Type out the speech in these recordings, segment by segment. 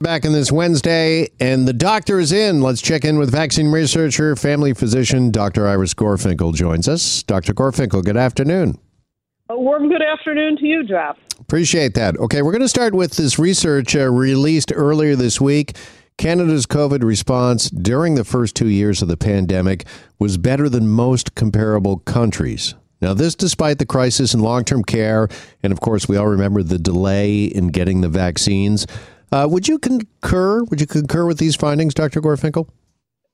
Back in this Wednesday, and the doctor is in. Let's check in with vaccine researcher, family physician, Dr. Iris Gorfinkel joins us. Dr. Gorfinkel, good afternoon. A warm good afternoon to you, Jeff. Appreciate that. Okay, we're going to start with this research uh, released earlier this week. Canada's COVID response during the first two years of the pandemic was better than most comparable countries. Now, this despite the crisis in long term care, and of course, we all remember the delay in getting the vaccines. Uh, would you concur? Would you concur with these findings, Dr. Gorfinkel?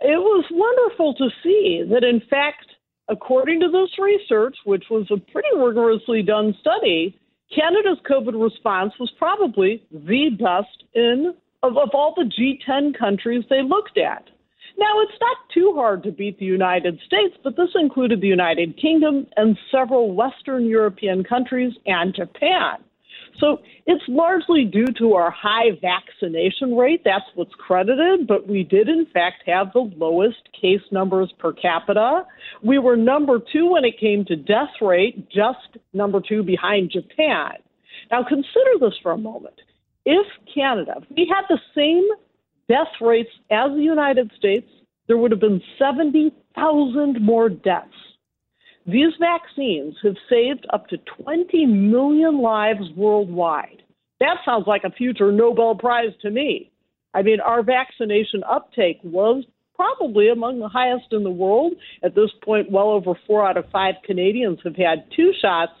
It was wonderful to see that, in fact, according to this research, which was a pretty rigorously done study, Canada's COVID response was probably the best in of, of all the G10 countries they looked at. Now, it's not too hard to beat the United States, but this included the United Kingdom and several Western European countries and Japan. So it's largely due to our high vaccination rate. That's what's credited, but we did, in fact, have the lowest case numbers per capita. We were number two when it came to death rate, just number two behind Japan. Now, consider this for a moment. If Canada, if we had the same death rates as the United States, there would have been 70,000 more deaths. These vaccines have saved up to 20 million lives worldwide. That sounds like a future Nobel Prize to me. I mean, our vaccination uptake was probably among the highest in the world. At this point, well over four out of five Canadians have had two shots,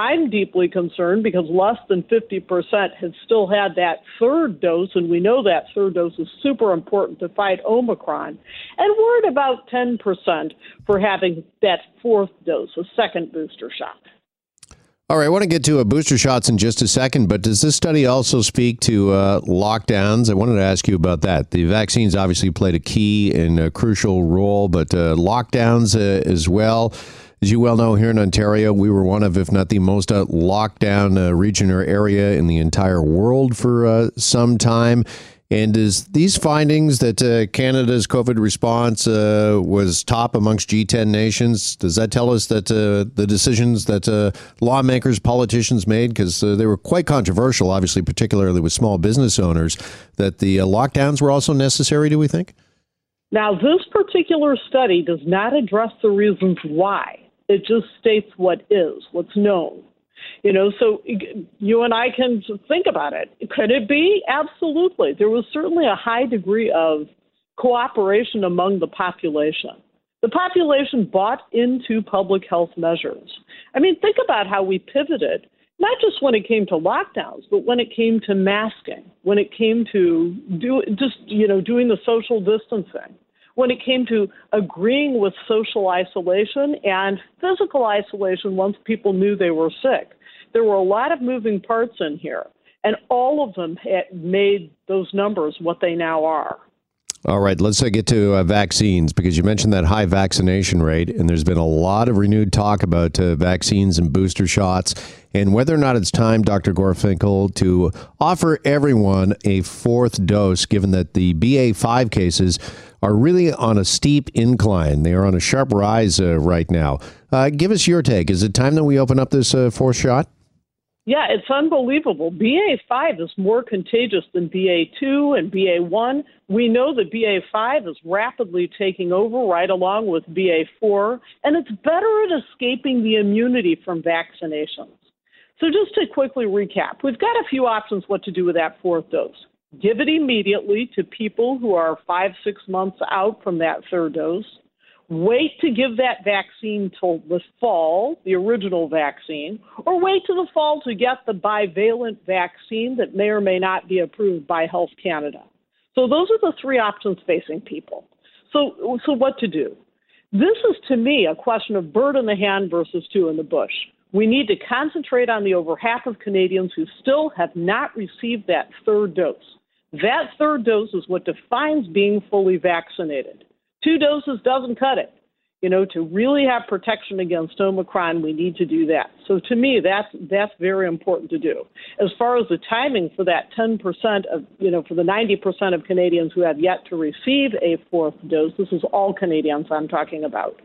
I'm deeply concerned because less than 50% have still had that third dose, and we know that third dose is super important to fight Omicron. And we're at about 10% for having that fourth dose, a second booster shot. All right, I want to get to a booster shots in just a second, but does this study also speak to uh, lockdowns? I wanted to ask you about that. The vaccines obviously played a key and a crucial role, but uh, lockdowns uh, as well. As you well know, here in Ontario, we were one of, if not the most uh, lockdown uh, region or area in the entire world for uh, some time. And is these findings that uh, Canada's COVID response uh, was top amongst G10 nations, does that tell us that uh, the decisions that lawmakers, politicians made, because they were quite controversial, obviously, particularly with small business owners, that the lockdowns were also necessary, do we think? Now, this particular study does not address the reasons why. It just states what is, what's known. You know, so you and I can think about it. Could it be? Absolutely. There was certainly a high degree of cooperation among the population. The population bought into public health measures. I mean, think about how we pivoted, not just when it came to lockdowns, but when it came to masking, when it came to do, just, you know, doing the social distancing when it came to agreeing with social isolation and physical isolation once people knew they were sick. There were a lot of moving parts in here, and all of them made those numbers what they now are. All right, let's get to uh, vaccines because you mentioned that high vaccination rate, and there's been a lot of renewed talk about uh, vaccines and booster shots, and whether or not it's time, Dr. Gorfinkel, to offer everyone a fourth dose, given that the BA5 cases are really on a steep incline. They are on a sharp rise uh, right now. Uh, give us your take. Is it time that we open up this uh, fourth shot? Yeah, it's unbelievable. BA5 is more contagious than BA2 and BA1. We know that BA5 is rapidly taking over right along with BA4, and it's better at escaping the immunity from vaccinations. So, just to quickly recap, we've got a few options what to do with that fourth dose. Give it immediately to people who are five, six months out from that third dose wait to give that vaccine till the fall, the original vaccine, or wait to the fall to get the bivalent vaccine that may or may not be approved by Health Canada. So those are the three options facing people. So, so what to do? This is to me a question of bird in the hand versus two in the bush. We need to concentrate on the over half of Canadians who still have not received that third dose. That third dose is what defines being fully vaccinated. Two doses doesn't cut it. You know, to really have protection against Omicron, we need to do that. So to me, that's that's very important to do. As far as the timing for that 10% of, you know, for the 90% of Canadians who have yet to receive a fourth dose, this is all Canadians I'm talking about.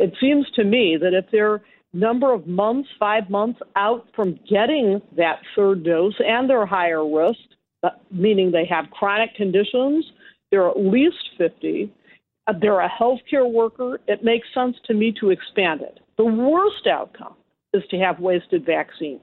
It seems to me that if they're number of months, five months out from getting that third dose and they're higher risk, meaning they have chronic conditions, they're at least 50, uh, they're a healthcare worker, it makes sense to me to expand it. The worst outcome is to have wasted vaccines.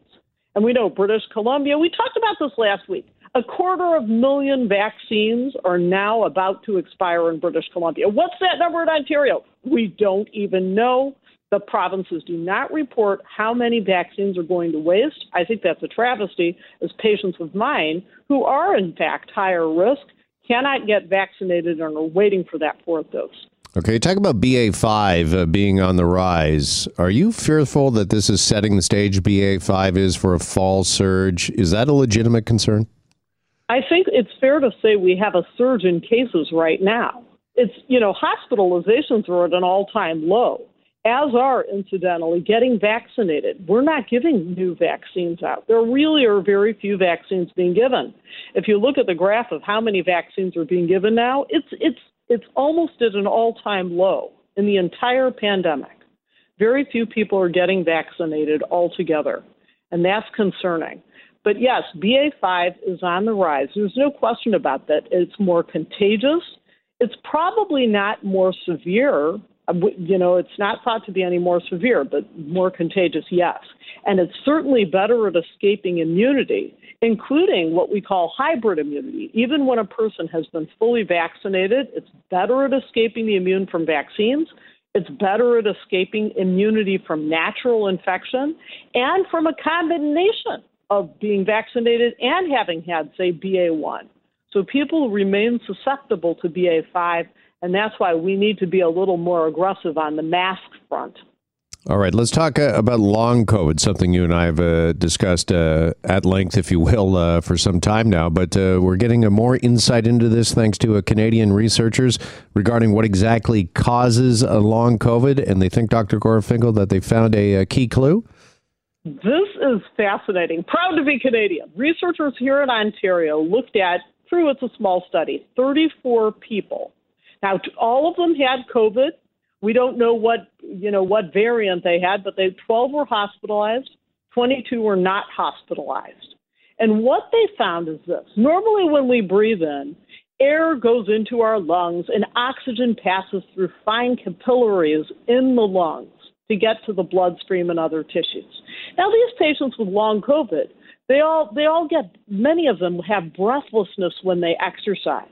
And we know British Columbia, we talked about this last week. A quarter of million vaccines are now about to expire in British Columbia. What's that number in Ontario? We don't even know. The provinces do not report how many vaccines are going to waste. I think that's a travesty, as patients of mine who are, in fact, higher risk cannot get vaccinated and are waiting for that fourth dose. Okay, talk about BA5 uh, being on the rise. Are you fearful that this is setting the stage, BA5 is, for a fall surge? Is that a legitimate concern? I think it's fair to say we have a surge in cases right now. It's, you know, hospitalizations are at an all time low, as are, incidentally, getting vaccinated. We're not giving new vaccines out. There really are very few vaccines being given. If you look at the graph of how many vaccines are being given now, it's, it's, it's almost at an all time low in the entire pandemic. Very few people are getting vaccinated altogether, and that's concerning. But yes, BA5 is on the rise. There's no question about that. It's more contagious. It's probably not more severe. Uh, you know, it's not thought to be any more severe, but more contagious, yes. And it's certainly better at escaping immunity, including what we call hybrid immunity. Even when a person has been fully vaccinated, it's better at escaping the immune from vaccines. It's better at escaping immunity from natural infection and from a combination of being vaccinated and having had, say, BA1. So people remain susceptible to BA5, and that's why we need to be a little more aggressive on the mask front. All right, let's talk uh, about long COVID, something you and I have uh, discussed uh, at length, if you will, uh, for some time now. But uh, we're getting a more insight into this thanks to Canadian researchers regarding what exactly causes a long COVID. And they think, Dr. Gorfinkel, that they found a, a key clue. This is fascinating. Proud to be Canadian. Researchers here in Ontario looked at, true, it's a small study, 34 people. Now, all of them had COVID. We don't know what you know what variant they had, but they 12 were hospitalized, 22 were not hospitalized. And what they found is this: normally, when we breathe in, air goes into our lungs and oxygen passes through fine capillaries in the lungs to get to the bloodstream and other tissues. Now, these patients with long COVID, they all they all get many of them have breathlessness when they exercise.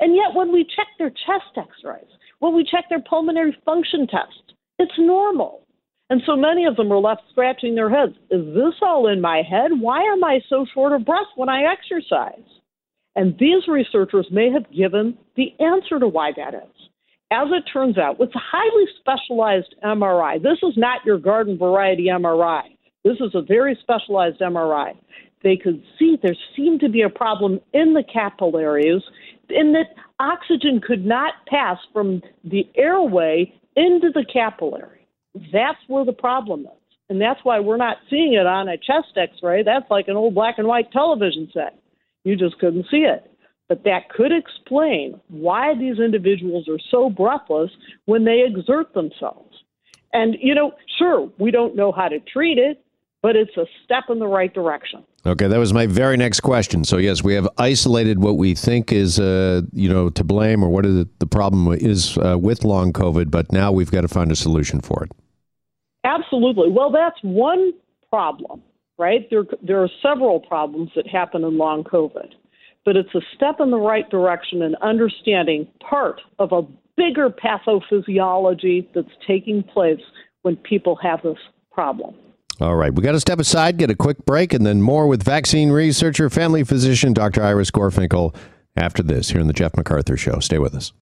And yet when we check their chest x-rays, when we check their pulmonary function tests, it's normal. And so many of them are left scratching their heads. Is this all in my head? Why am I so short of breath when I exercise? And these researchers may have given the answer to why that is. As it turns out, with a highly specialized MRI, this is not your garden variety MRI. This is a very specialized MRI. They could see there seemed to be a problem in the capillaries in that oxygen could not pass from the airway into the capillary. That's where the problem is. And that's why we're not seeing it on a chest x ray. That's like an old black and white television set. You just couldn't see it. But that could explain why these individuals are so breathless when they exert themselves. And, you know, sure, we don't know how to treat it, but it's a step in the right direction. Okay, that was my very next question. So yes, we have isolated what we think is, uh, you know, to blame or what the, the problem is uh, with long COVID, but now we've got to find a solution for it. Absolutely. Well, that's one problem, right? There, there are several problems that happen in long COVID but it's a step in the right direction in understanding part of a bigger pathophysiology that's taking place when people have this problem. All right, we got to step aside, get a quick break, and then more with vaccine researcher, family physician, Dr. Iris Gorfinkel after this here in the Jeff McArthur Show. Stay with us.